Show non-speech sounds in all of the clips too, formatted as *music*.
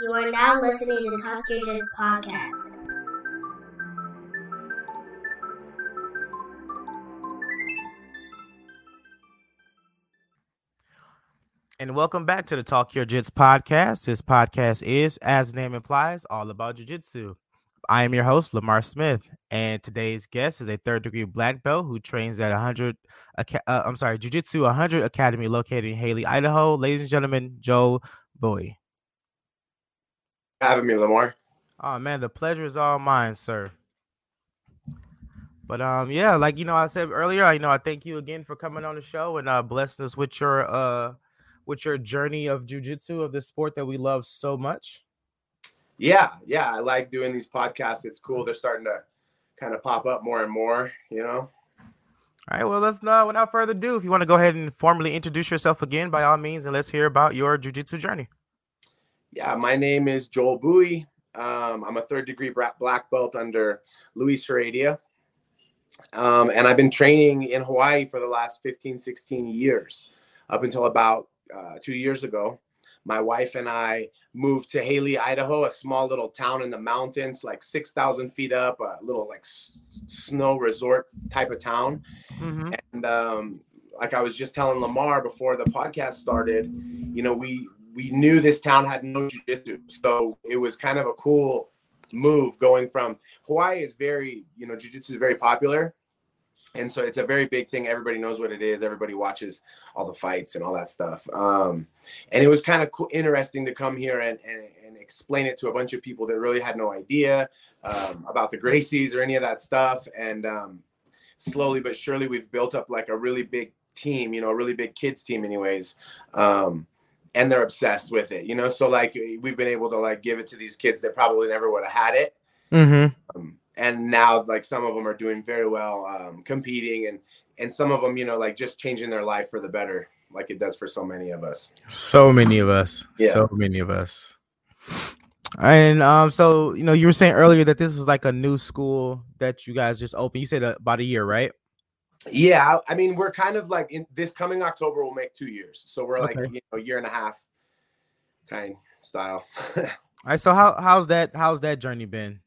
You are now listening to Talk Yo Jits podcast. And welcome back to the Talk Yo Jits podcast. This podcast is, as the name implies, all about jiu-jitsu. I am your host, Lamar Smith, and today's guest is a third degree black belt who trains at 100, uh, I'm sorry, Jiu Jitsu 100 Academy located in Hailey, Idaho. Ladies and gentlemen, Joel Bouhey. Having me, Lamar. Oh man, the pleasure is all mine, sir. But um, yeah, like you know, I said earlier, I you know I thank you again for coming on the show and uh blessing us with your uh with your journey of jujitsu of the sport that we love so much. Yeah, yeah, I like doing these podcasts. It's cool. They're starting to kind of pop up more and more, you know. All right, well, let's know without further ado. If you want to go ahead and formally introduce yourself again, by all means, and let's hear about your jujitsu journey. Yeah, my name is Joel Bouhey. Um, I'm a third degree black belt under Luis Heredia. Um, and I've been training in Hawaii for the last 15, 16 years, up until about uh, two years ago my wife and I moved to Hailey, Idaho, a small little town in the mountains, like 6,000 feet up, a little like s- snow resort type of town. Mm-hmm. And um, like I was just telling Lamar before the podcast started, you know, we we knew this town had no jiu-jitsu. So it was kind of a cool move going from Hawaii is very, you know, jiu-jitsu is very popular and so it's a very big thing. Everybody knows what it is. Everybody watches all the fights and all that stuff. Um, and it was kind of interesting to come here and, and, and, explain it to a bunch of people that really had no idea um, about the gracies or any of that stuff. And um, slowly but surely we've built up like a really big team you know a really big kids team anyways. Um, and they're obsessed with it you know? So like we've been able to like give it to these kids that probably never would have had it. Mm-hmm. Um, and now like some of them are doing very well um, competing and and some of them you know like just changing their life for the better like it does for so many of us. So many of us. Yeah. so many of us. And um so you know you were saying earlier that this was like a new school that you guys just opened. You said about a year right yeah i mean we're kind of like in this coming october we'll make two years so we're like okay. you know a year and a half kind style *laughs* all right so how how's that how's that journey been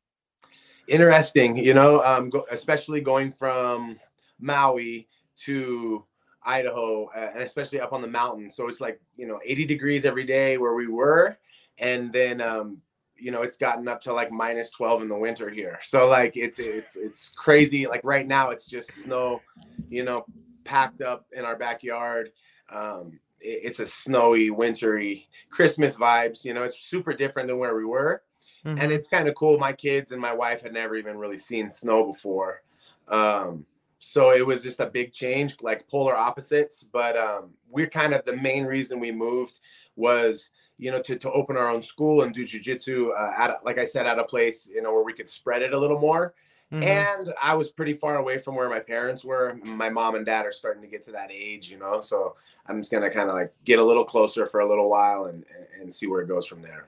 interesting, you know, um, go, especially going from Maui to Idaho, uh, and especially up on the mountain. So it's like you know 80 degrees every day where we were, and then um, you know it's gotten up to like minus 12 in the winter here. So like it's it's it's crazy. Like right now it's just snow, you know, packed up in our backyard. Um, it, it's a snowy, wintry Christmas vibes. You know, it's super different than where we were. Mm-hmm. And it's kind of cool. My kids and my wife had never even really seen snow before. Um, so it was just a big change, like polar opposites. But um, we're kind of the main reason we moved was, you know, to, to open our own school and do jujitsu uh, at, like I said, at a place, you know, where we could spread it a little more. Mm-hmm. And I was pretty far away from where my parents were. My mom and dad are starting to get to that age, you know. So I'm just gonna kind of like get a little closer for a little while and and see where it goes from there.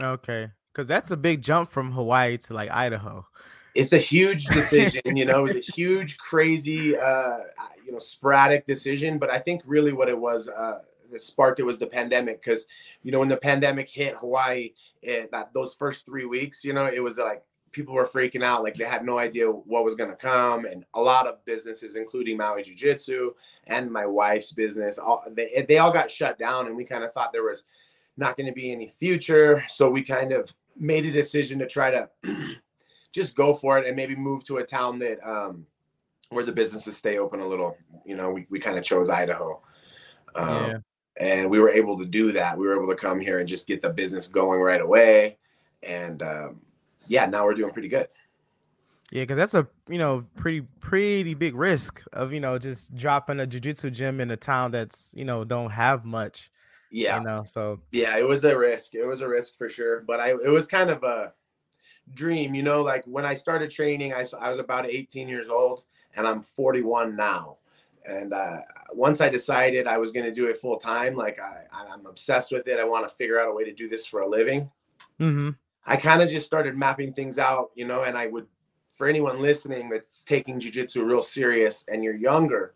Okay. Because that's a big jump from Hawaii to like Idaho. It's a huge *laughs* decision, you know, it was a huge, crazy, uh, you know, sporadic decision. But I think really what it was, uh, that sparked it was the pandemic. Because, you know, when the pandemic hit Hawaii, it, that those first three weeks, you know, it was like people were freaking out like they had no idea what was going to come and a lot of businesses including maui jiu-jitsu and my wife's business all they, they all got shut down and we kind of thought there was not going to be any future so we kind of made a decision to try to *clears throat* just go for it and maybe move to a town that um, where the businesses stay open a little. You know, we, we kind of chose Idaho. Um, yeah. And we were able to do that. We were able to come here and just get the business going right away. And um, yeah, now we're doing pretty good. Yeah, because that's a you know pretty pretty big risk of you know just dropping a jujitsu gym in a town that's you know don't have much yeah. You know, so yeah, it was a risk. It was a risk for sure. But I it was kind of a dream, you know, like when I started training, I, I was about 18 years old and I'm 41 now. And uh, once I decided I was going to do it full time, like I, I'm obsessed with it. I want to figure out a way to do this for a living. Mm-hmm. I kind of just started mapping things out, you know, and I would, for anyone listening that's taking jujitsu real serious and you're younger,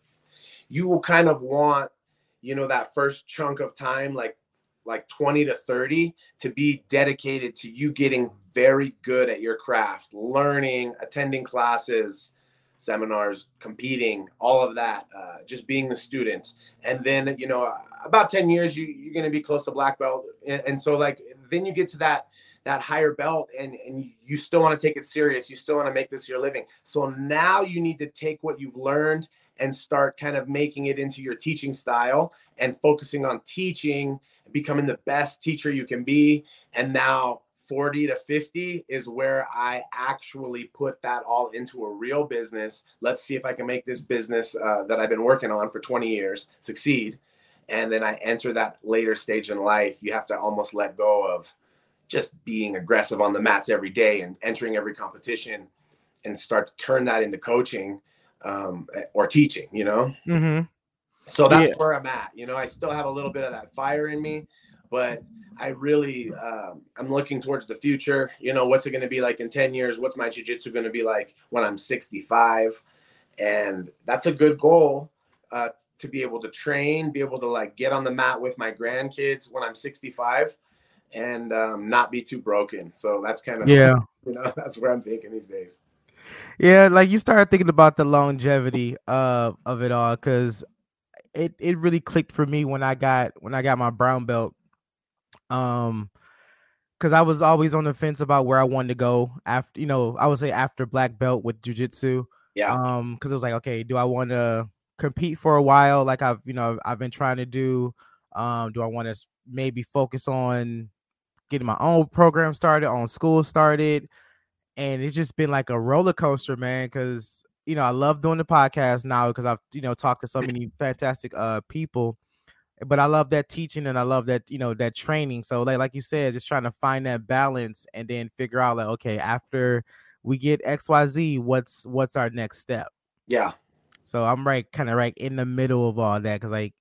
you will kind of want you know that first chunk of time like like 20 to 30 to be dedicated to you getting very good at your craft, learning, attending classes, seminars, competing, all of that, uh, just being the student. And then, you know, about 10 years, you, you're going to be close to black belt. And, and so like, then you get to that, that higher belt and, and you still want to take it serious. You still want to make this your living. So now you need to take what you've learned and start kind of making it into your teaching style and focusing on teaching, becoming the best teacher you can be. And now 40 to 50 is where I actually put that all into a real business. Let's see if I can make this business uh, that I've been working on for 20 years succeed. And then I enter that later stage in life. You have to almost let go of just being aggressive on the mats every day and entering every competition and start to turn that into coaching um, or teaching, you know? Mm-hmm. So that's yeah. where I'm at. You know, I still have a little bit of that fire in me, but I really um, I'm looking towards the future. You know, what's it going to be like in 10 years? What's my jiu-jitsu going to be like when I'm 65? And that's a good goal uh, to be able to train, be able to like get on the mat with my grandkids when I'm 65 and um, not be too broken. So that's kind of yeah, *laughs* you know, that's where I'm thinking these days. Yeah, like you start thinking about the longevity of of it all because it it really clicked for me when I got when I got my brown belt um, because I was always on the fence about where I wanted to go after, you know, I would say after black belt with jujitsu. Yeah. Um, because it was like, okay, do I want to compete for a while, like I've, you know, I've been trying to do? Um, do I want to maybe focus on getting my own program started, on school started? And it's just been like a roller coaster, man. Because you know, I love doing the podcast now because I've, you know, talked to so *laughs* many fantastic uh people but I love that teaching and I love that you know that training. So like like you said, just trying to find that balance and then figure out like okay, after we get X Y Z, what's what's our next step? Yeah. So I'm right, kind of right in the middle of all that because like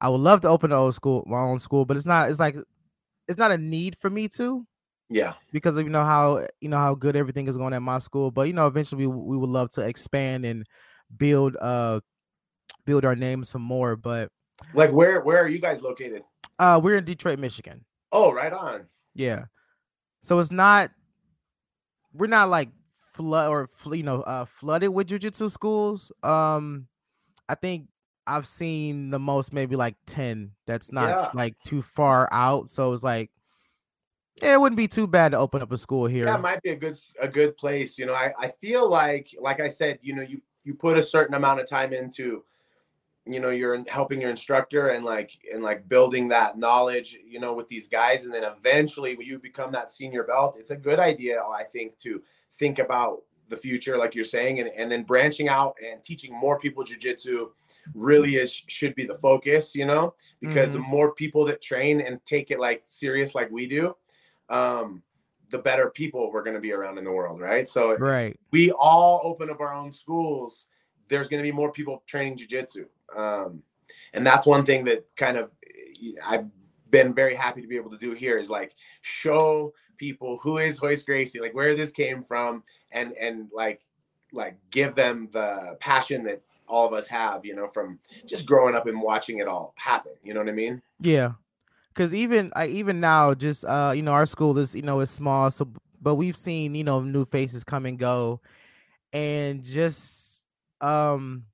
I would love to open the old school, my own school, but it's not. It's like it's not a need for me to. Yeah. Because of you know how you know how good everything is going at my school, but you know eventually we, we would love to expand and build uh build our name some more, but like where where are you guys located? Uh we're in Detroit, Michigan. Oh, right on. Yeah. So it's not we're not like flood or you know uh flooded with jujitsu schools. Um I think I've seen the most maybe like 10 that's not yeah. like too far out. So it's like yeah, it wouldn't be too bad to open up a school here. That might be a good a good place. You know, I, I feel like like I said, you know, you you put a certain amount of time into you know you're helping your instructor and like and like building that knowledge you know with these guys and then eventually when you become that senior belt it's a good idea i think to think about the future like you're saying and, and then branching out and teaching more people jiu-jitsu really is should be the focus you know because mm-hmm. the more people that train and take it like serious like we do um the better people we're going to be around in the world right so right we all open up our own schools there's going to be more people training jiu-jitsu um, and that's one thing that kind of I've been very happy to be able to do here is like show people who is Royce Gracie, like where this came from, and and like like give them the passion that all of us have, you know, from just growing up and watching it all happen. You know what I mean? Yeah. Cause even I even now, just uh, you know, our school is you know is small, so but we've seen you know new faces come and go, and just um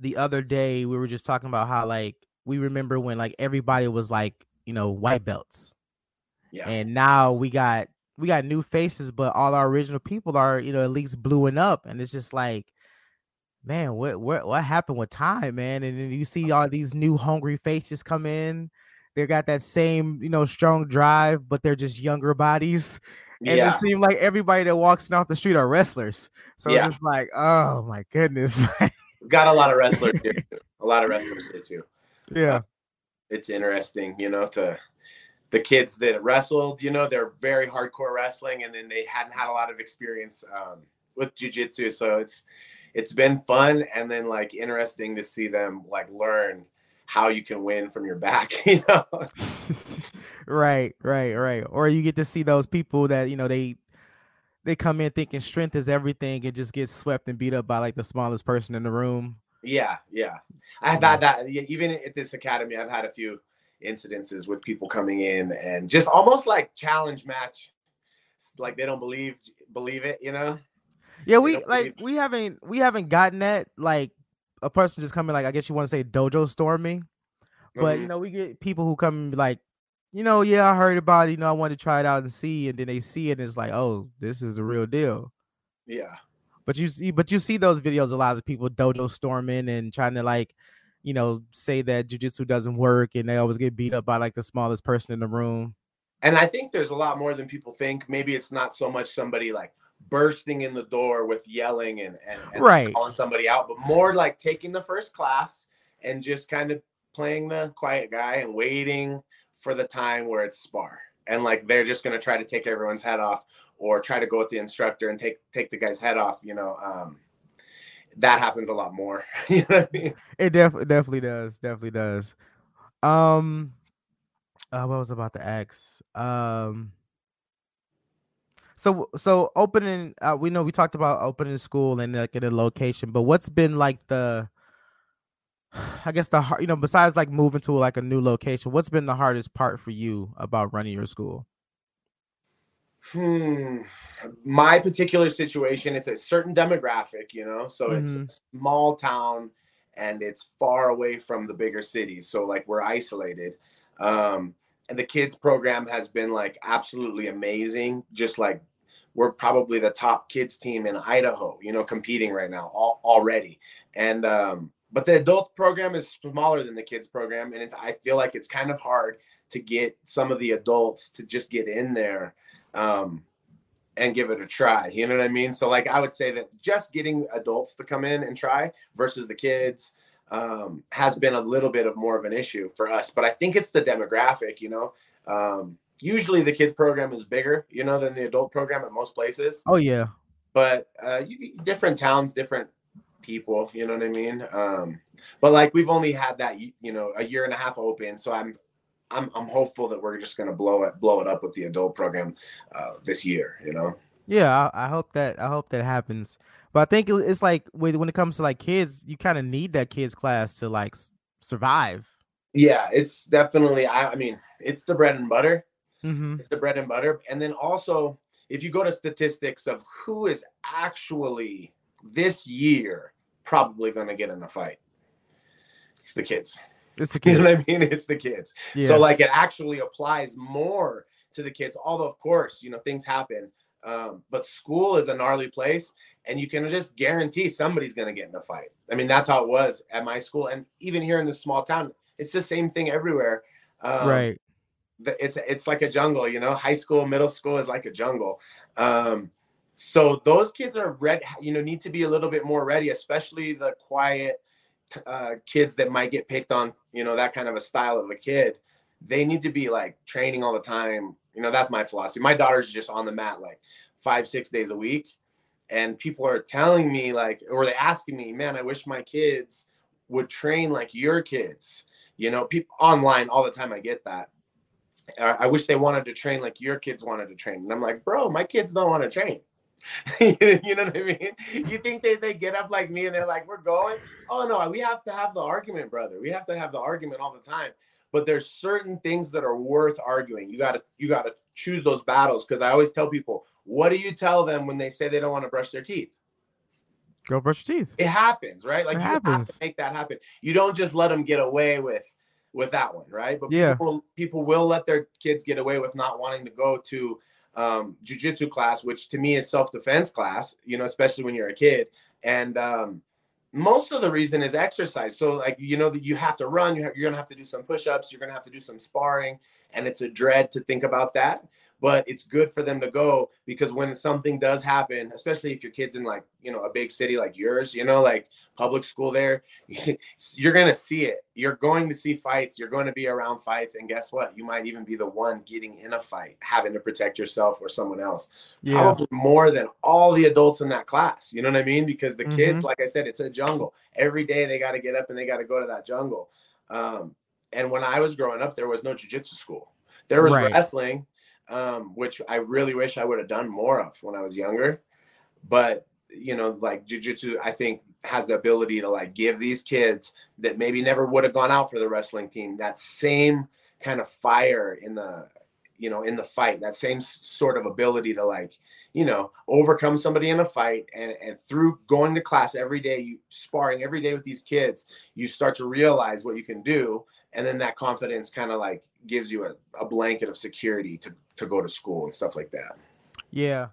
the other day we were just talking about how like we remember when like everybody was like you know white belts. Yeah. And now we got we got new faces but all our original people are you know at least bluing up and it's just like man what what what happened with time man? And then you see all these new hungry faces come in. They got that same you know strong drive but they're just younger bodies and yeah. it seemed like everybody that walks in off the street are wrestlers so yeah. it's just like oh my goodness *laughs* got a lot of wrestlers here. Too. A lot of wrestlers here too. Yeah. Uh, it's interesting, you know, to the kids that wrestled, you know, they're very hardcore wrestling and then they hadn't had a lot of experience um, with jujitsu. So it's it's been fun and then like interesting to see them like learn how you can win from your back, *laughs* you know. *laughs* right, right, right. Or you get to see those people that, you know, they they come in thinking strength is everything and just get swept and beat up by like the smallest person in the room. Yeah, yeah. I've had that even at this academy. I've had a few incidences with people coming in and just almost like challenge match like they don't believe believe it you know yeah we like we haven't we haven't gotten that like a person just coming like i guess you want to say dojo storming but mm-hmm. you know we get people who come like you know yeah i heard about it you know i wanted to try it out and see and then they see it and it's like oh this is a real deal yeah but you see but you see those videos a lot of people dojo storming and trying to like you know, say that jujitsu doesn't work and they always get beat up by like the smallest person in the room. And I think there's a lot more than people think. Maybe it's not so much somebody like bursting in the door with yelling and, and, and right. calling somebody out, but more like taking the first class and just kind of playing the quiet guy and waiting for the time where it's spar. And like they're just gonna try to take everyone's head off or try to go with the instructor and take take the guy's head off, you know. Um, that happens a lot more. *laughs* you know I mean? It definitely definitely does. Definitely does. Um uh, what was about to ask? Um so so opening uh, we know we talked about opening school and like in a location, but what's been like the I guess the hard, you know, besides like moving to like a new location, what's been the hardest part for you about running your school? Hmm. My particular situation, it's a certain demographic, you know, so mm-hmm. it's a small town and it's far away from the bigger cities. So like we're isolated. Um, and the kids program has been like absolutely amazing. Just like we're probably the top kids team in Idaho, you know, competing right now all, already. And um, but the adult program is smaller than the kids program, and it's I feel like it's kind of hard to get some of the adults to just get in there um, and give it a try. You know what I mean? So like I would say that just getting adults to come in and try versus the kids um, has been a little bit of more of an issue for us. But I think it's the demographic. You know, um, usually the kids program is bigger, you know, than the adult program at most places. Oh yeah. But uh, you, different towns, different people. You know what I mean? Um, but like we've only had that, you know, a year and a half open, so I'm I'm I'm hopeful that we're just gonna blow it blow it up with the adult program uh, this year. You know. Yeah, I, I, hope that I hope that happens. But I think it's like when it comes to like kids, you kind of need that kids class to like survive. Yeah, it's definitely. I, I mean, it's the bread and butter. Mm-hmm. It's the bread and butter, and then also if you go to statistics of who is actually this year probably going to get in a fight, it's the kids. It's the kids. *laughs* You know what I mean? It's the kids. Yeah. So like it actually applies more to the kids. Although of course, you know, things happen. Um, but school is a gnarly place, and you can just guarantee somebody's gonna get in a fight. I mean, that's how it was at my school, and even here in this small town, it's the same thing everywhere. Um, right. It's it's like a jungle, you know. High school, middle school is like a jungle. Um, so those kids are ready, you know, need to be a little bit more ready, especially the quiet uh, kids that might get picked on, you know, that kind of a style of a kid, they need to be like training all the time. You know, that's my philosophy. My daughter's just on the mat like five, six days a week. And people are telling me, like, or they asking me, man, I wish my kids would train like your kids. You know, people online all the time. I get that. I wish they wanted to train like your kids wanted to train. And I'm like, bro, my kids don't want to train. *laughs* you know what I mean? You think they, they get up like me and they're like, we're going? Oh no, we have to have the argument, brother. We have to have the argument all the time. But there's certain things that are worth arguing. You gotta you gotta choose those battles. Cause I always tell people, what do you tell them when they say they don't want to brush their teeth? Go brush your teeth. It happens, right? Like it you happens. have to make that happen. You don't just let them get away with with that one, right? But yeah. people people will let their kids get away with not wanting to go to um, jujitsu class, which to me is self defense class, you know, especially when you're a kid. And um, most of the reason is exercise. So, like, you know, that you have to run, you have, you're going to have to do some push ups, you're going to have to do some sparring. And it's a dread to think about that but it's good for them to go because when something does happen, especially if your kid's in like, you know, a big city like yours, you know, like public school there, *laughs* you're going to see it. You're going to see fights. You're going to be around fights. And guess what? You might even be the one getting in a fight, having to protect yourself or someone else. Yeah. Probably more than all the adults in that class. You know what I mean? Because the mm-hmm. kids, like I said, it's a jungle. Every day they got to get up and they got to go to that jungle. Um, and when I was growing up, there was no jujitsu school. There was right. wrestling um, which I really wish I would have done more of when I was younger. But you know, like jujitsu, I think has the ability to like give these kids that maybe never would have gone out for the wrestling team that same kind of fire in the you know in the fight that same sort of ability to like you know overcome somebody in a fight and and through going to class every day you sparring every day with these kids you start to realize what you can do and then that confidence kind of like gives you a, a blanket of security to to go to school and stuff like that. Yeah.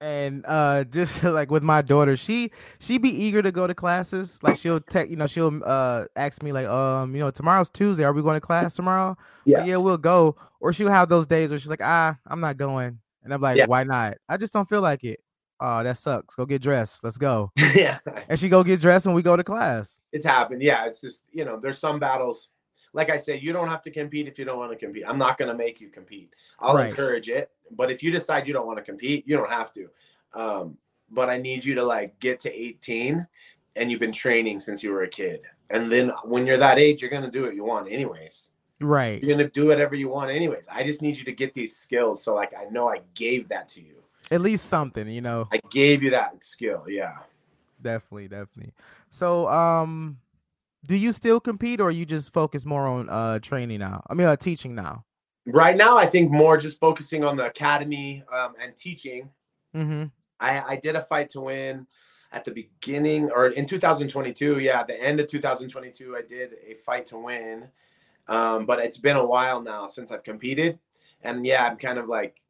And uh *laughs* just like with my daughter she she be eager to go to classes. Like she'll take you know she'll uh ask me like um you know tomorrow's tuesday. Are we going to class tomorrow? Yeah. Like, yeah we'll go. Or she'll have those days where she's like ah i'm not going. And i'm like Yeah. why not? I just don't feel like it. Oh that sucks. Go get dressed. Let's go. *laughs* Yeah. And she go get dressed and we go to class. It's happened. Yeah it's just you know there's some battles like i say you don't have to compete if you don't want to compete. I'm not going to make you compete. I'll Right. encourage it but if you decide you don't want to compete you don't have to. Um, but i need you to like get to 18 and you've been training since you were a kid. And then when you're that age you're going to do what you want anyways. Right. You're going to do whatever you want anyways. I just need you to get these skills so like i know i gave that to you. At least something you know? I gave you that skill yeah. Definitely definitely. So um do you still compete or you just focus more on uh training now i mean uh teaching now right now i think more just focusing on the academy um, and teaching mm-hmm I, I did a fight to win at the beginning or in 2022. Yeah, at the end of 2022, I did a fight to win. Um, but it's been a while now since I've competed. And yeah, I'm kind of like,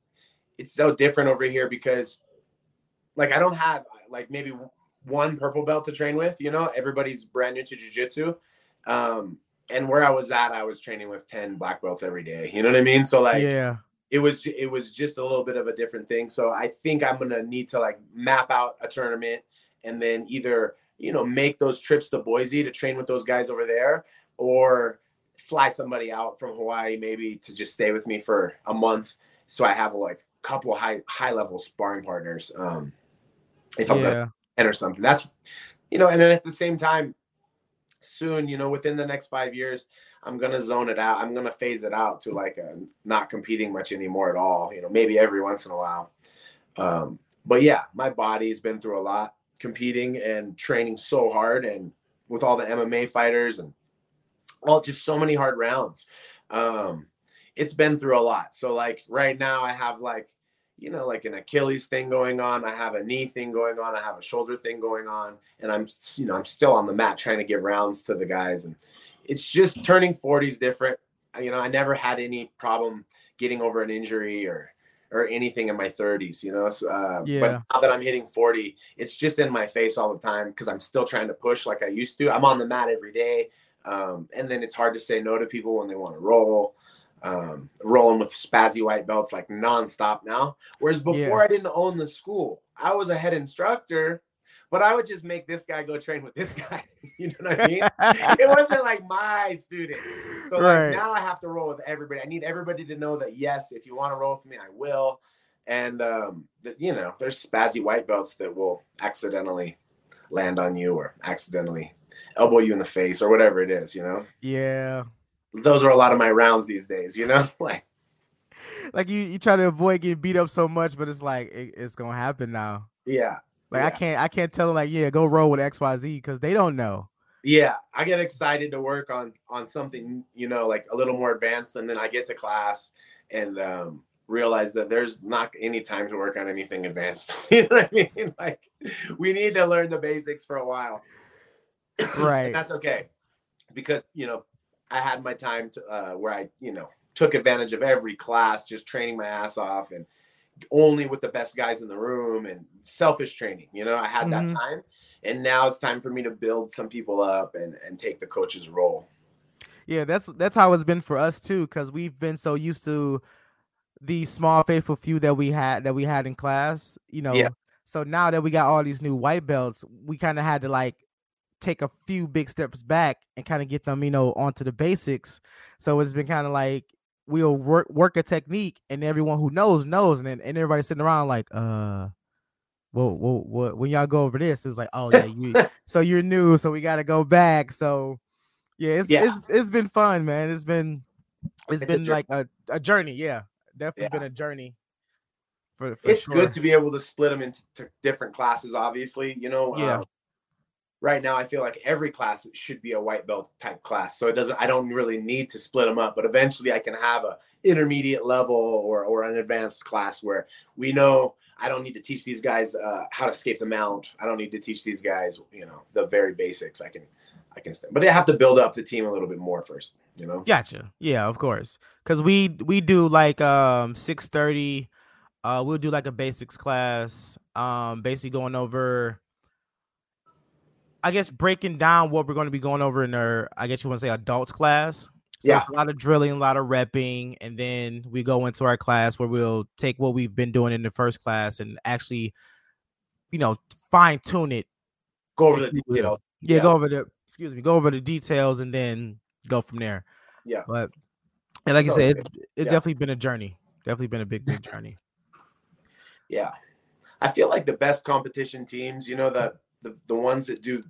it's so different over here because like I don't have like maybe one purple belt to train with, you know, everybody's brand new to jujitsu. Um, and where I was at, I was training with 10 black belts every day. You know what I mean? So like, yeah it was it was just a little bit of a different thing. So I think I'm gonna need to like map out a tournament and then either you know make those trips to Boise to train with those guys over there, or fly somebody out from Hawaii maybe to just stay with me for a month, so I have like a couple high high level sparring partners. Um, if I'm gonna yeah enter something, that's you know, and then at the same time, soon you know within the next five years i'm gonna zone it out. I'm gonna phase it out to like a, not competing much anymore at all you know maybe every once in a while. Um, but yeah my body's been through a lot competing and training so hard and with all the mma fighters and all just so many hard rounds. Um, it's been through a lot. So like right now i have like you know, like an Achilles thing going on. I have a knee thing going on. I have a shoulder thing going on, and I'm, you know, I'm still on the mat trying to give rounds to the guys, and it's just turning 40 is different. You know, I never had any problem getting over an injury or or anything in my 30s. You know, so, uh, Yeah. but now that I'm hitting 40, it's just in my face all the time because I'm still trying to push like I used to. I'm on the mat every day, um, and then it's hard to say no to people when they want to roll um, rolling with spazzy white belts like nonstop now. Whereas before Yeah. I didn't own the school, I was a head instructor, but I would just make this guy go train with this *laughs* guy. you know what I mean? it wasn't like my student. So like now I have to roll with everybody. I need everybody to know that yes, if you want to roll with me, I will. And um, that you know, there's spazzy white belts that will accidentally land on you or accidentally elbow you in the face or whatever it is. You know, yeah those are a lot of my rounds these days. You know, *laughs* like. like you you try to avoid getting beat up so much but it's like it, it's gonna happen now Yeah. like i can't i can't tell them like yeah go roll with xyz because they don't know Yeah. I get excited to work on on something, you know, like a little more advanced, and then I get to class and um realize that there's not any time to work on anything advanced. *laughs* you know what I mean? *laughs* Like we need to learn the basics for a while. *clears throat* Right. and that's okay. Because, you know, I had my time to uh where I, you know, took advantage of every class, just training my ass off and only with the best guys in the room and selfish training. You know, I had Mhm. that time. And now it's time for me to build some people up and, and take the coach's role. Yeah, that's that's how it's been for us too, because we've been so used to the small faithful few that we had that we had in class, you know. Yeah. So now that we got all these new white belts, we kind of had to like take a few big steps back and kind of get them, you know, onto the basics. So it's been kind of like we'll work work a technique, and everyone who knows knows, and then and everybody's sitting around like, uh, well, well, well when y'all go over this, it's like, oh yeah, *laughs* you, so you're new, so we got to go back. So yeah, it's Yeah. it's it's been fun, man. It's been it's It's a been jour- like a, a journey. Yeah, definitely Yeah. been a journey. For, for it's sure. good to be able to split them into different classes, obviously, you know. Yeah. um, right now I feel like every class should be a white belt type class. So it doesn't I don't really need to split them up, but eventually I can have a intermediate level or or an advanced class where we know I don't need to teach these guys uh, how to escape the mount. I don't need to teach these guys, you know, the very basics. I can I can but I have to build up the team a little bit more first, you know. Gotcha. Yeah, of course. Cuz we we do like um 6:30 uh we'll do like a basics class um basically going over I guess breaking down what we're going to be going over in our, I guess you want to say adults class. So Yeah. it's a lot of drilling, a lot of repping, and then we go into our class where we'll take what we've been doing in the first class and actually, you know, fine tune it. Go over the if you will. details. Yeah, Yeah. go over the excuse me, go over the details and then go from there. Yeah. But and like you It's said, it, it's Yeah. definitely been a journey. Definitely been a big, big *laughs* journey. Yeah. I feel like the best competition teams, you know, the the, the ones that do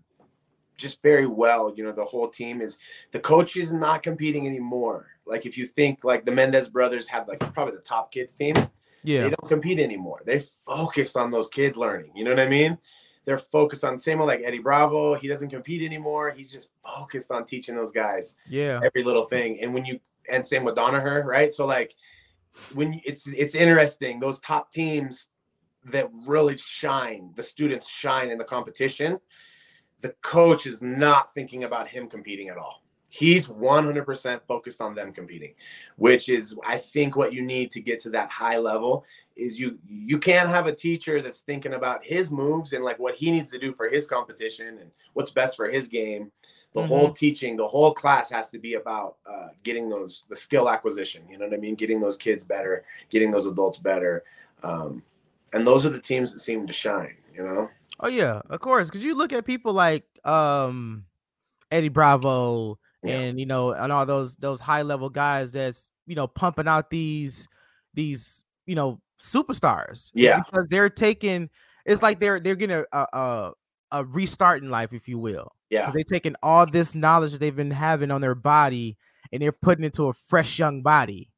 just very well, you know, the whole team is the coach is not competing anymore. Like if you think like the Mendes brothers have like probably the top kids team, Yeah. they don't compete anymore. They focus on those kids learning. You know what I mean? They're focused on same with like Eddie Bravo. He doesn't compete anymore. He's just focused on teaching those guys Yeah. every little thing. And when you and same with Danaher, right? So like when you, it's it's interesting, those top teams that really shine, the students shine in the competition. The coach is not thinking about him competing at all. He's 100% focused on them competing, which is I think what you need to get to that high level is you you can't have a teacher that's thinking about his moves and like what he needs to do for his competition and what's best for his game the Mhm. whole teaching the whole class has to be about uh, getting those the skill acquisition you know what i mean getting those kids better getting those adults better um, and those are the teams that seem to shine you know Oh yeah, of course. Because you look at people like um Eddie Bravo Yeah. and you know and all those those high level guys that's you know pumping out these these you know superstars. Yeah. because they're taking. It's like they're they're getting a a, a, restart in life, if you will. yeah they're taking all this knowledge that they've been having on their body and they're putting it into a fresh young body.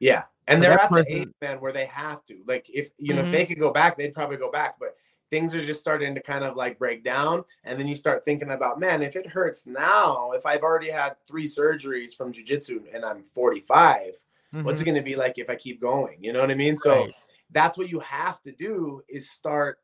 Yeah and So they're at person- the age man where they have to like if you know Mhm. if they could go back they'd probably go back but things are just starting to kind of like break down and then you start thinking about man if it hurts now if i've already had three surgeries from jiu-jitsu and i'm 45 what's Mhm. it going to be like if i keep going you know what i mean so Right. that's what you have to do is start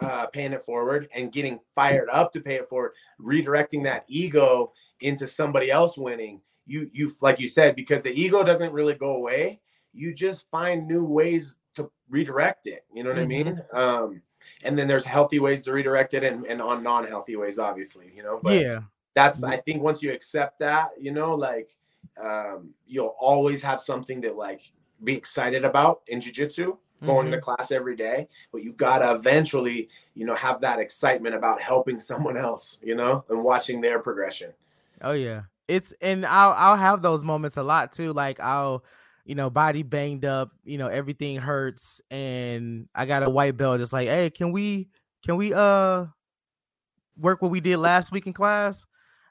uh, paying it forward and getting fired up to pay it forward redirecting that ego into somebody else winning you you like you said because the ego doesn't really go away. You just find new ways to redirect it you know what i mean? Um and then there's healthy ways to redirect it and, and on non-healthy ways obviously you know but yeah. that's i think once you accept that you know like um you'll always have something to like be excited about in jiu-jitsu going to class every day but you gotta eventually you know have that excitement about helping someone else you know and watching their progression. Oh yeah. It's and I'll I'll have those moments a lot too. Like I'll, you know, body banged up, you know, everything hurts, and I got a white belt. It's like, hey, can we can we uh work what we did last week in class?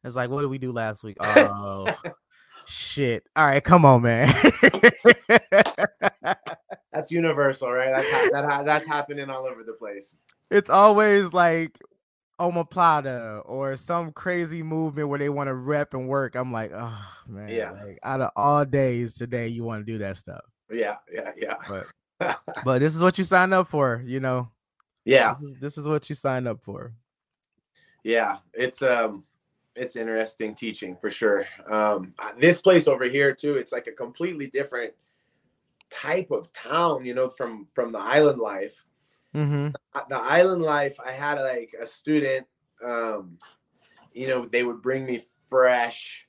It's like, what did we do last week? Oh *laughs* shit. All right, come on, man. *laughs* that's universal right that's, ha- that ha- that's happening all over the place it's always like omoplata or some crazy movement where they want to rep and work. I'm like, oh man, Yeah. like out of all days today, you want to do that stuff. yeah yeah yeah But *laughs* but this is what you signed up for, you know. yeah This is, this is what you signed up for. yeah it's um it's interesting teaching for sure um this place over here too it's like a completely different type of town you know from from the island life Mm-hmm. Uh, the island life i had like a student um you know they would bring me fresh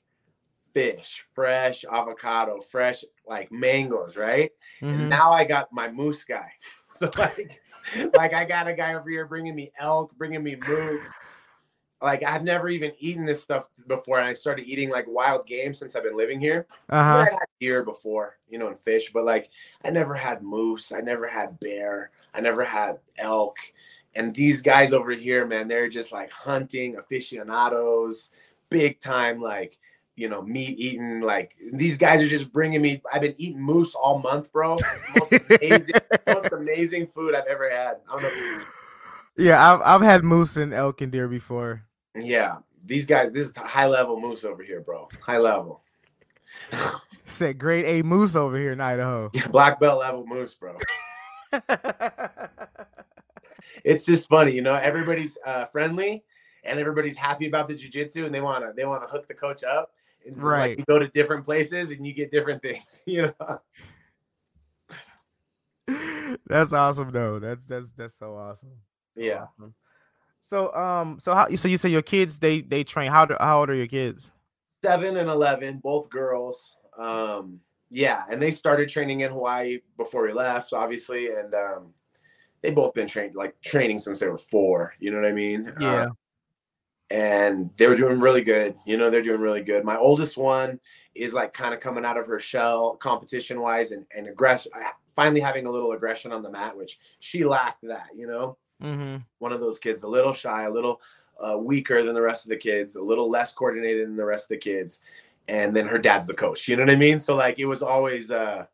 fish fresh avocado fresh like mangoes right Mm-hmm. and now I got my moose guy. *laughs* So like, like I got a guy over here bringing me elk, bringing me moose. Like I've never even eaten this stuff before, and I started eating like wild game since I've been living here. Uh huh. I had deer before, you know, and fish, but like I never had moose, I never had bear, I never had elk. And these guys over here, man, they're just like hunting aficionados, big time, like you know, meat eating. Like these guys are just bringing me. I've been eating moose all month, bro. Most amazing, most amazing food I've ever had. I don't know. If you, Yeah, I've I've had moose and elk and deer before. Yeah, these guys. This is high level moose over here, bro. High level. *laughs* Said grade A moose over here in Idaho. *laughs* Black belt level moose, bro. *laughs* it's just funny, you know. Everybody's uh, friendly, and everybody's happy about the jujitsu, and they wanna they wanna hook the coach up. It's Right. Like you go to different places and you get different things, you know. that's awesome though. That's that's that's so awesome. Yeah. awesome. So um so how so you say your kids they they train. How do, how old are your kids? seven and 11 both girls. Um yeah and they started training in hawaii before we left obviously and um they both been trained like training since they were four you know what i mean? Yeah. Uh, and they were doing really good you know they're doing really good. My oldest one is like kind of coming out of her shell competition wise and, and aggression finally having a little aggression on the mat which she lacked that you know Mm-hmm. one of those kids a little shy, a little uh, weaker than the rest of the kids, a little less coordinated than the rest of the kids. And then her dad's the coach. You know what I mean? So like it was always uh,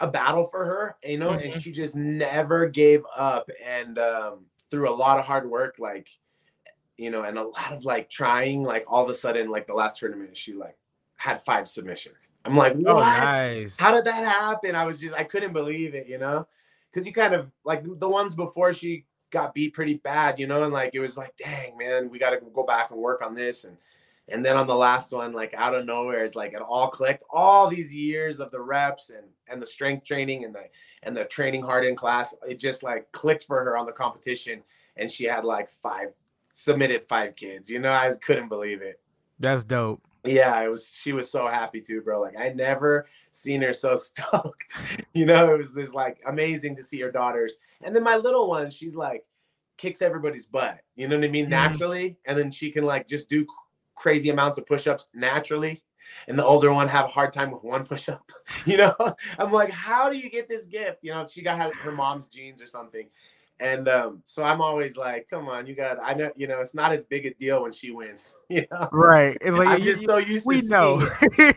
a battle for her, you know, and Mhm. she just never gave up. And um, through a lot of hard work, like you know, and a lot of like trying, like all of a sudden, like the last tournament, she like had five submissions. I'm like, what? Oh nice. How did that happen? I was just I couldn't believe it, you know, because you kind of like the ones before she got beat pretty bad, you know, and like it was like, dang man, we got to go back and work on this, and and then on the last one, like out of nowhere, it's like it all clicked. All these years of the reps and and the strength training and the and the training hard in class, it just like clicked for her on the competition, and she had like five submitted five kids. You know, I couldn't believe it. That's dope. Yeah, it was. She was so happy too, bro. Like I never seen her so *laughs* stoked. you know, it was just like amazing to see her daughters. And then my little one, she's like kicks everybody's butt. You know what I mean? Mhm. Naturally, and then she can like just do crazy amounts of push-ups naturally. And the older one have a hard time with one push-up. *laughs* You know, I'm like, how do you get this gift? You know, she got her mom's jeans or something. And um, so I'm always like, come on, you got. I know, you know, it's not as big a deal when she wins. *laughs* You know, Right. It's like I'm you- just you- so used we know.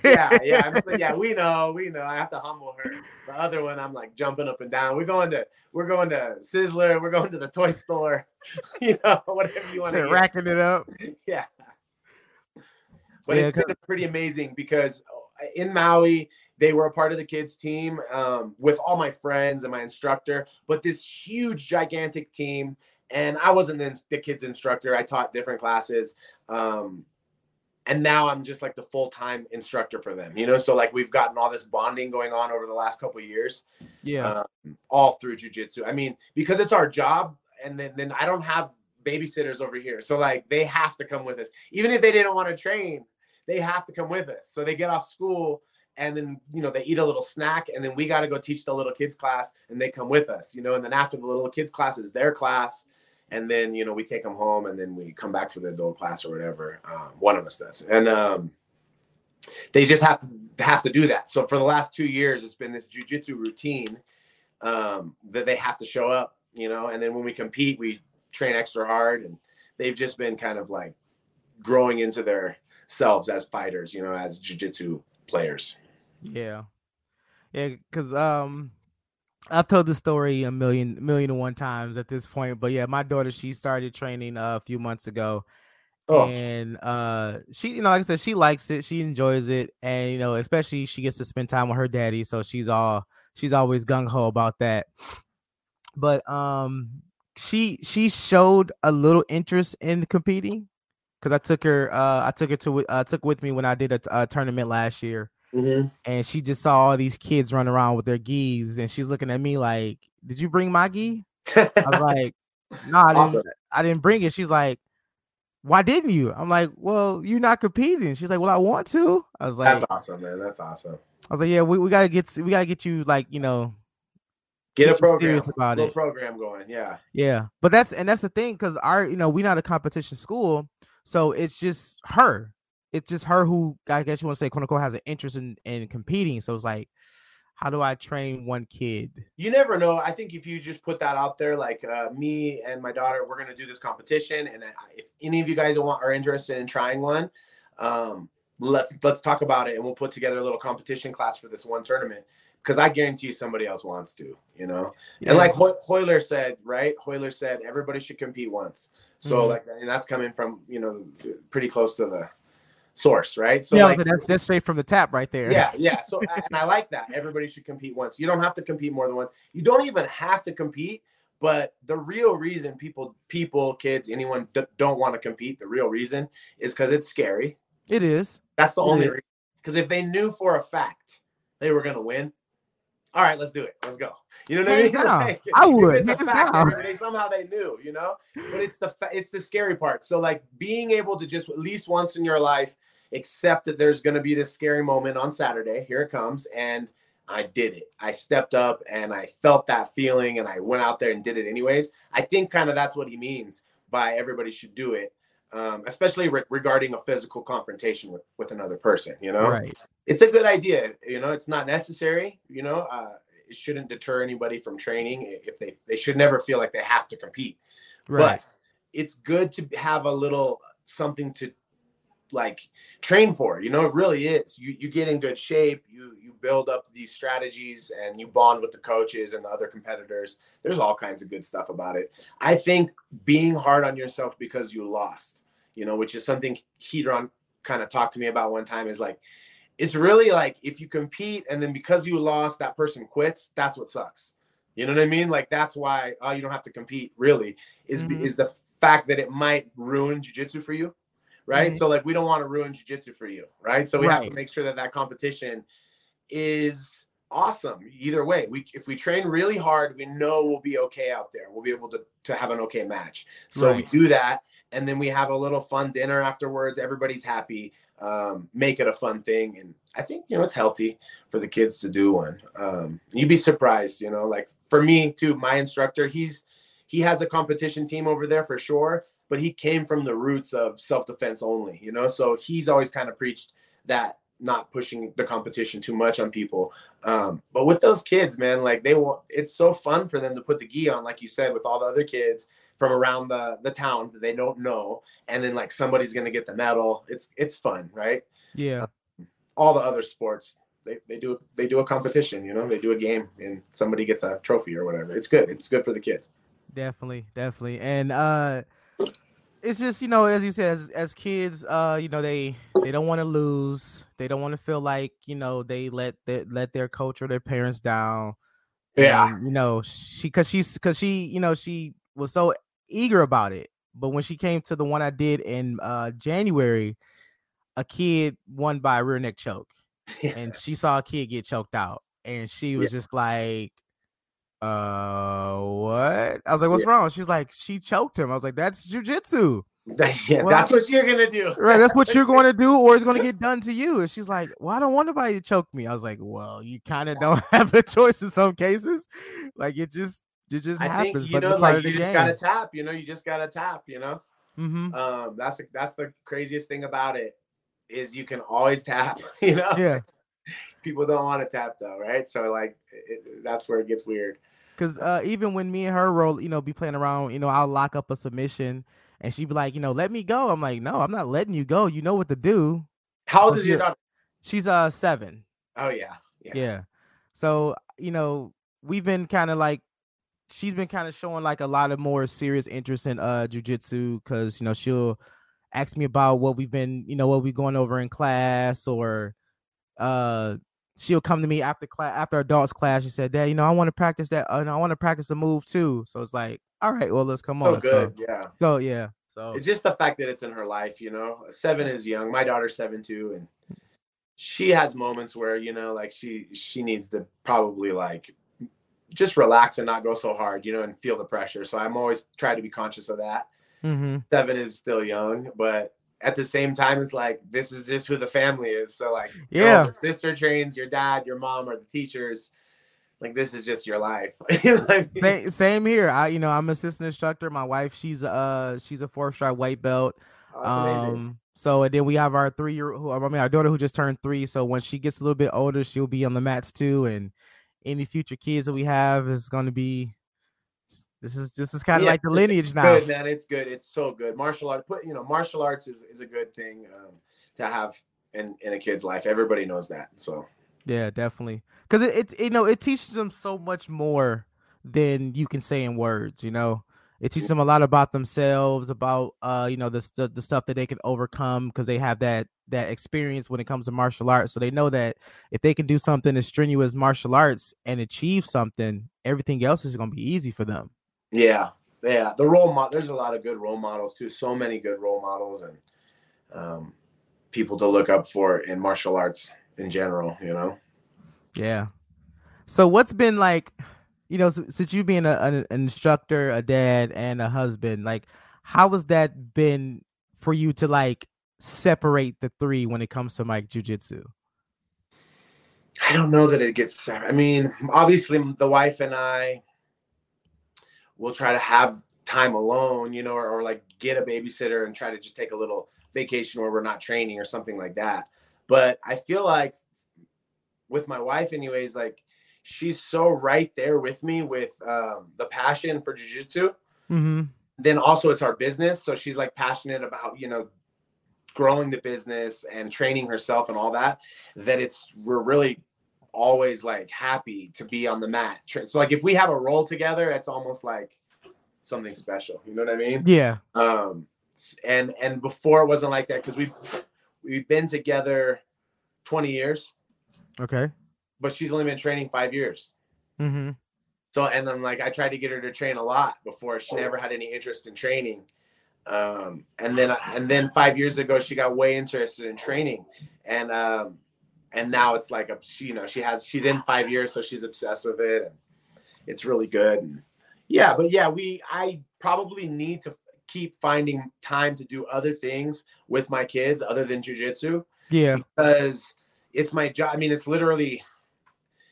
yeah, yeah. I'm just like, yeah, we know, we know. I have to humble her. The other one, I'm like jumping up and down. We're going to, we're going to Sizzler. We're going to the toy store. *laughs* you know, *laughs* whatever you want to. racking it up. Yeah. But Yeah, it's been pretty amazing because uh, in Maui, they were a part of the kids team um, with all my friends and my instructor, but this huge, gigantic team. And I wasn't the, the kids instructor. I taught different classes. Um, and now I'm just like the full time instructor for them, you know. So like we've gotten all this bonding going on over the last couple of years, Yeah. um, all through jujitsu. I mean, because it's our job, and then then I don't have babysitters over here, so like they have to come with us, even if they didn't want to train, they have to come with us. So they get off school, and then you know they eat a little snack, and then we got to go teach the little kids class, and they come with us, you know. And then after the little kids class is their class, and then you know we take them home, and then we come back for the adult class or whatever. Um, one of us does, and um, they just have to have to do that. So for the last two years, it's been this jujitsu routine um, that they have to show up, you know. And then when we compete, we train extra hard, and they've just been kind of like growing into their selves as fighters, you know, as jujitsu players. Yeah. Yeah, because um I've told the story a million million and one times at this point. But yeah, my daughter, she started training uh, a few months ago. Oh, And uh she, you know, like I said, she likes it, she enjoys it, and you know, especially she gets to spend time with her daddy, so she's all she's always gung-ho about that. But um she she showed a little interest in competing because I took her uh I took her to uh took with me when I did a, t- a tournament last year mhm. and she just saw all these kids run around with their geese and she's looking at me like did you bring my gi i was like *laughs* no i didn't Awesome. i didn't bring it she's like why didn't you i'm like well you're not competing she's like well i want to i was like That's awesome, man. That's awesome. i was like yeah we, we gotta get we gotta get you like you know Get a program, about it. program going. Yeah. yeah but that's and that's the thing because our you know we're not a competition school so it's just her it's just her who i guess you want to say quote unquote has an interest in in competing so it's like how do i train one kid you never know. I think if you just put that out there, like uh, me and my daughter, we're gonna do this competition, and if any of you guys want are interested in trying one, um, let's let's talk about it and we'll put together a little competition class for this one tournament because I guarantee you somebody else wants to, you know. Yeah. And like Hoy- Royler said, right? Royler said everybody should compete once. So Mhm. like, and that's coming from you know pretty close to the source, right? So yeah, like, that's that's straight from the tap right there. yeah, *laughs* yeah. So and I like that. Everybody should compete once. You don't have to compete more than once. You don't even have to compete. But the real reason people, people, kids, anyone d- don't want to compete, the real reason is because it's scary. it is. That's the It only is. reason. Because if they knew for a fact they were gonna win, all right, let's do it. Let's go. You know what I mean? *laughs* Like, I *laughs* would. It's a fact. everybody- somehow they knew, you know. But it's the fa- it's the scary part. So like being able to just at least once in your life accept that there's gonna be this scary moment on Saturday. Here it comes, and I did it. I stepped up and I felt that feeling, and I went out there and did it anyways. I think kind of that's what he means by everybody should do it. Um, especially re- regarding a physical confrontation with, with another person, you know Right. It's a good idea. You know, it's not necessary. You know, uh, it shouldn't deter anybody from training if they they should never feel like they have to compete. Right. But it's good to have a little something to like train for. You know, it really is. You you get in good shape. You you build up these strategies and you bond with the coaches and the other competitors. There's all kinds of good stuff about it. I think being hard on yourself because you lost, you know, which is something Hedron kind of talked to me about one time is like it's really like if you compete and then because you lost that person quits that's what sucks. You know what i mean? Like that's why oh you don't have to compete really is Mhm. is the fact that it might ruin jiu-jitsu for you right? Mhm. so like we don't want to ruin jiu-jitsu for you right? So we have to make sure that that competition is awesome either way. We if we train really hard we know we'll be okay out there. We'll be able to to have an okay match. So we do that and then we have a little fun dinner afterwards. Everybody's happy um, make it a fun thing. And i think you know it's healthy for the kids to do one. Um, you'd be surprised you know like for me too my instructor he's he has a competition team over there for sure but he came from the roots of self-defense only you know? So he's always kind of preached that not pushing the competition too much on people. Um, but with those kids man like they want it's so fun for them to put the gi on like you said with all the other kids from around the the town that they don't know and then like somebody's gonna get the medal it's it's fun right Yeah. all the other sports they, they do they do a competition you know they do a game and somebody gets a trophy or whatever it's good it's good for the kids Definitely, definitely. And uh it's just, you know, as you said, as, as kids, uh, you know, they they don't want to lose. They don't want to feel like, you know, they let their let their coach or their parents down. Yeah. And, you know, she cause she's cause she, you know, she was so eager about it. But when she came to the one I did in uh January, a kid won by a rear neck choke. *laughs* and she saw a kid get choked out and she was just like uh what? I was like what's wrong? She's like she choked him. I was like that's jujitsu. *laughs* Yeah, Well, that's what you're gonna do. right that's what you're going to do or it's going *laughs* to get done to you and she's like well i don't want nobody to choke me. I was like well you kind of don't have a choice in some cases like it just it just i happens think you know like you just game gotta tap you know you just gotta tap you know hmm um that's that's the craziest thing about it is you can always tap *laughs* you know yeah people don't want to tap though right so like it, that's where it gets weird Because uh, even when me and her roll, you know, be playing around, you know, I'll lock up a submission and she'd be like, you know, let me go. I'm like, no, I'm not letting you go. You know what to do. how old So is your daughter She's uh seven. oh yeah yeah, Yeah. So, you know, we've been kind of like she's been kind of showing like a lot of more serious interest in uh jujitsu because you know she'll ask me about what we've been, you know, what we're going over in class or uh she'll come to me after class after adults class. She said, Dad, you know, I want to practice that uh, I want to practice a move too. So it's like, all right, well, let's come so on. good So, yeah so yeah. So it's just the fact that it's in her life you know seven is young my daughter's seven too and she has moments where you know like she she needs to probably like just relax and not go so hard you know and feel the pressure so i'm always trying to be conscious of that mhm. seven is still young but at the same time it's like this is just who the family is so like Yeah. your sister trains your dad your mom or the teachers like this is just your life *laughs* Like, Sa- same here. I, you know, I'm assistant instructor. My wife, she's uh, she's a four stripe white belt. oh, that's. Um, so and then we have our three year, I mean, our daughter who just turned three. So when she gets a little bit older, she'll be on the mats too. And any future kids that we have is going to be. This is this is kind of Yeah, like the lineage now. Good man, it's good. It's so good. Martial art, put you know, martial arts is, is a good thing um, to have in in a kid's life. Everybody knows that. So Yeah, definitely. Because it, it, you know, it teaches them so much more than you can say in words. You know, it teaches them a lot about themselves, about uh, you know, the the, the stuff that they can overcome because they have that that experience when it comes to martial arts. So they know that if they can do something as strenuous martial arts and achieve something, everything else is going to be easy for them. yeah, yeah. The role model. There's a lot of good role models too. So many good role models and um, people to look up for in martial arts in general. You know. Yeah. So what's been like, you know, since you being a, an, instructor, a dad, and a husband, like, how has that been for you to like separate the three when it comes to like jujitsu? I don't know that it gets. I mean, obviously, the wife and I will try to have time alone, you know, or, or like get a babysitter and try to just take a little vacation where we're not training or something like that. But I feel like with my wife, anyways, like she's so right there with me with um, the passion for jujitsu. Mm-hmm. Then also, it's our business, so she's like passionate about you know growing the business and training herself and all that. That it's we're really always like happy to be on the mat. So like if we have a role together, it's almost like something special. You know what I mean? Yeah. Um, and and before it wasn't like that because we we've been together 20 years, Okay. But she's only been training five years. Mm-hmm. So and then like I tried to get her to train a lot before she never had any interest in training. Um, and then and then five years ago she got way interested in training, and um, and now it's like a she, you know she has she's in five years so she's obsessed with it and it's really good. And yeah, but yeah we I probably need to keep finding time to do other things with my kids other than jujitsu Yeah. because it's my job. I mean, it's literally,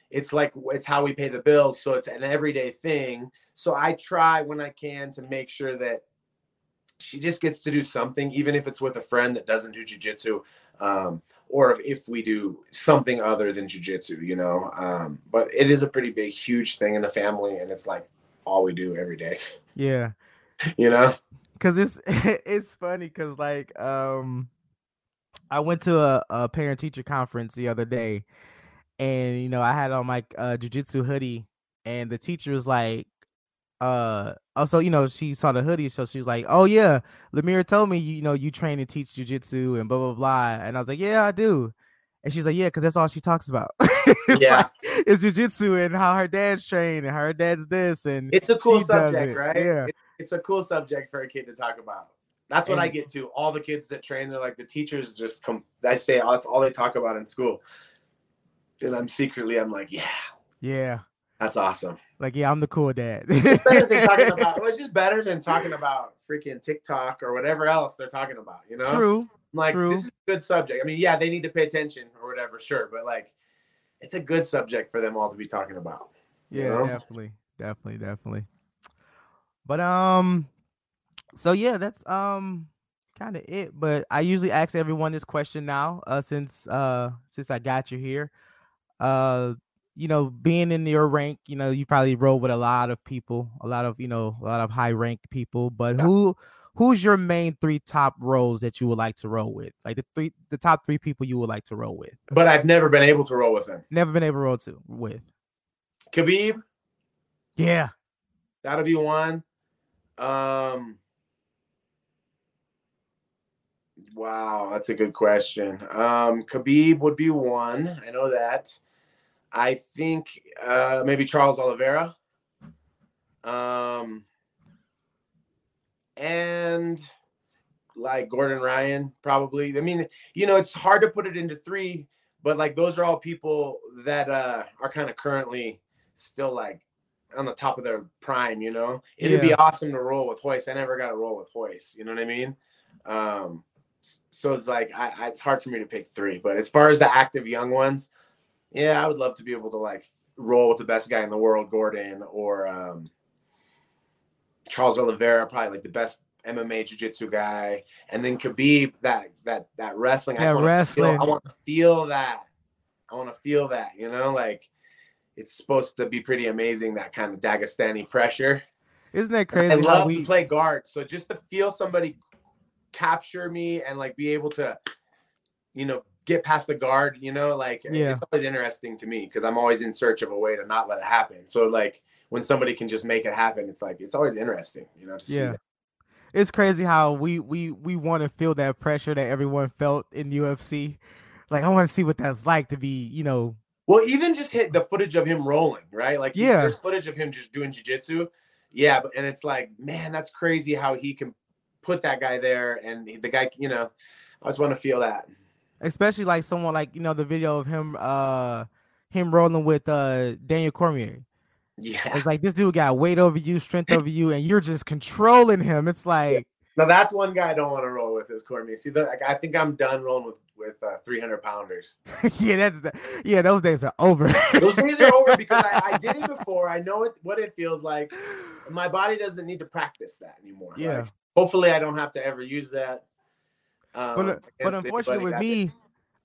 it's like it's how we pay the bills. So it's an everyday thing. So I try when I can to make sure that she just gets to do something, even if it's with a friend that doesn't do jujitsu, um, or if, if we do something other than jujitsu, you know. Um, but it is a pretty big, huge thing in the family, and it's like all we do every day, Yeah. *laughs* you know. Cause it's *laughs* it's funny because like um I went to a, a parent teacher conference the other day and you know I had on my uh jujitsu hoodie and the teacher was like uh also you know she saw the hoodie so she's like oh yeah Lemire told me you, you know you train and teach jujitsu and blah blah blah and I was like yeah I do and she's like yeah because that's all she talks about *laughs* It's Yeah. like, it's jujitsu and how her dad's trained and her dad's this and It's a cool subject, it. right? yeah it's a cool subject for a kid to talk about. That's what I get to. All the kids that train, they're like the teachers just come. I say oh, that's all they talk about in school, and I'm secretly, I'm like, yeah, yeah that's awesome. Like, yeah, I'm the cool dad. It's better than talking *laughs* about. It's just better than talking about freaking TikTok or whatever else they're talking about. You know, True. I'm like true. this is a good subject. I mean, yeah, they need to pay attention or whatever, sure, but like, it's a good subject for them all to be talking about. you Yeah, know? definitely, definitely, definitely. But um, so yeah, that's um kind of it. But I usually ask everyone this question now, uh, since uh since I got you here. Uh, you know, being in your rank, you know, you probably roll with a lot of people, a lot of you know, a lot of high rank people. But Yeah. who who's your main three top roles that you would like to roll with? Like the three, the top three people you would like to roll with. But I've never been able to roll with them. Never been able to roll to with. Khabib, Yeah. That'll be one. Um Wow, that's a good question. Um Khabib would be one. I know that. I think uh maybe Charles Oliveira. Um and like Gordon Ryan probably. I mean, you know, it's hard to put it into 3, but like those are all people that uh are kind of currently still like on the top of their prime, you know. It'd be awesome to roll with Royce. I never got to roll with Royce, you know what I mean? Um, so it's like I, I, it's hard for me to pick three. But as far as the active young ones, yeah, I would love to be able to like roll with the best guy in the world, Gordon, or um, Charles Oliveira, probably like the best MMA jiu-jitsu guy, and then Khabib, that that that wrestling. I Yeah, wanna wrestling. Feel, I want to feel that. I want to feel that. You know, like it's supposed to be pretty amazing that kind of Dagestani pressure. Isn't that crazy? I love we, to play guard, so just to feel somebody capture me and like be able to, you know, get past the guard. You know, like Yeah. it's always interesting to me because I'm always in search of a way to not let it happen. So like when somebody can just make it happen, it's like it's always interesting. You know, to see Yeah. that. It's crazy how we we we want to feel that pressure that everyone felt in UFC. Like I want to see what that's like to be, you know, Well, even just hit the footage of him rolling, right? Like, Yeah. there's footage of him just doing jujitsu. Yeah, but and it's like, man, that's crazy how he can put that guy there, and the guy, you know, I just want to feel that. especially like someone like you know the video of him uh him rolling with uh Daniel Cormier. Yeah. It's like this dude got weight over you, strength over you, and you're just controlling him. It's like Now that's one guy I don't want to roll with is Cormier. See, the, like, I think I'm done rolling with with uh, 300 pounders. *laughs* yeah, that's the, yeah, those days are over. Those days are over because I, I did it *laughs* before. I know it, what it feels like. My body doesn't need to practice that anymore. Yeah. Like, hopefully, I don't have to ever use that. Um, but uh, but unfortunately with me,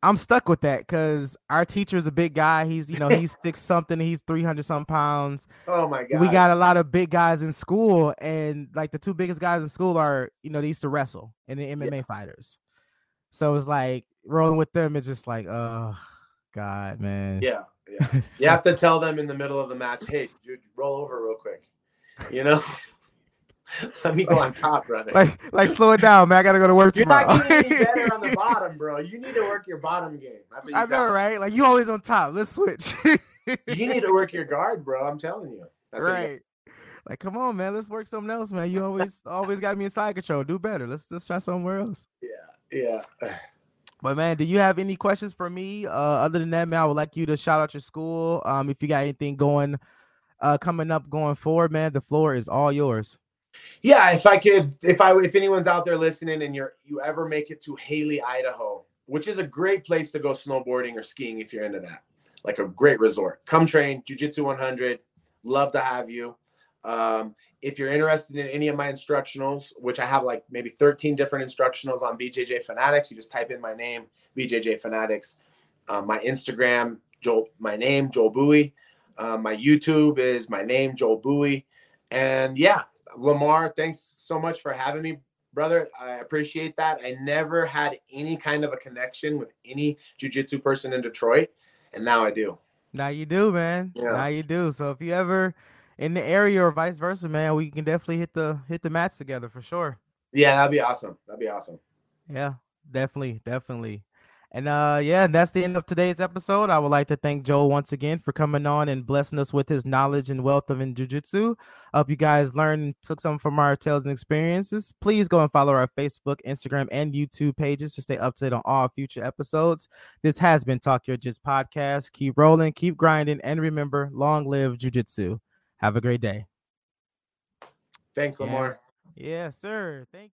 I'm stuck with that because our teacher's a big guy. He's you know *laughs* he's six something, he's three hundred some pounds. oh my god, We got a lot of big guys in school, and like the two biggest guys in school are you know they used to wrestle and the MMA fighters. So it's like rolling with them. It's just like oh god, man. yeah, yeah. *laughs* You have to tell them in the middle of the match, hey, dude, roll over real quick. You know, *laughs* *laughs* let me go on top, brother. like like slow it down, man. I gotta go to work You're tomorrow. not getting any better on the *laughs* bottom, bro. You need to work your bottom game. That's what you I know, them. right? Like you always on top. Let's switch. *laughs* You need to work your guard, bro. I'm telling you. That's what you- right. Like, come on, man. Let's work something else, man. You always always got me in side control. Do better. Let's let's try somewhere else. yeah, yeah. *sighs* But man, do you have any questions for me? Uh, other than that, man, I would like you to shout out your school. Um, if you got anything going, uh, coming up, going forward, man, the floor is all yours. Yeah, if I could, if I, if anyone's out there listening and you're, you ever make it to Hailey, Idaho, which is a great place to go snowboarding or skiing if you're into that, like a great resort. Come train, Jiu Jitsu 100. Love to have you. Um, if you're interested in any of my instructionals, which I have like maybe 13 different instructionals on BJJ Fanatics, you just type in my name, BJJ Fanatics. Um, my Instagram, Joel, my name, Joel Bouhey. Um, my YouTube is my name, Joel Bouhey. And yeah, Lamar, thanks so much for having me, brother. I appreciate that. I never had any kind of a connection with any jujitsu person in Detroit, and now I do. Now you do, man. Yeah. Now you do. So if you ever in the area or vice versa, man, we can definitely hit the hit the mats together for sure. Yeah, that'd be awesome. That'd be awesome. Yeah, definitely, definitely. And uh yeah, that's the end of today's episode. I would like to thank Joel once again for coming on and blessing us with his knowledge and wealth of in jiu-jitsu. I hope you guys learned and took something from our tales and experiences. Please go and follow our Facebook, Instagram, and YouTube pages to stay up to date on all future episodes. This has been Talk Yo Jits podcast. Keep rolling, keep grinding, and remember, long live jiu-jitsu. Have a great day. Thanks, Yeah. Lamar. Yes, sir. Thank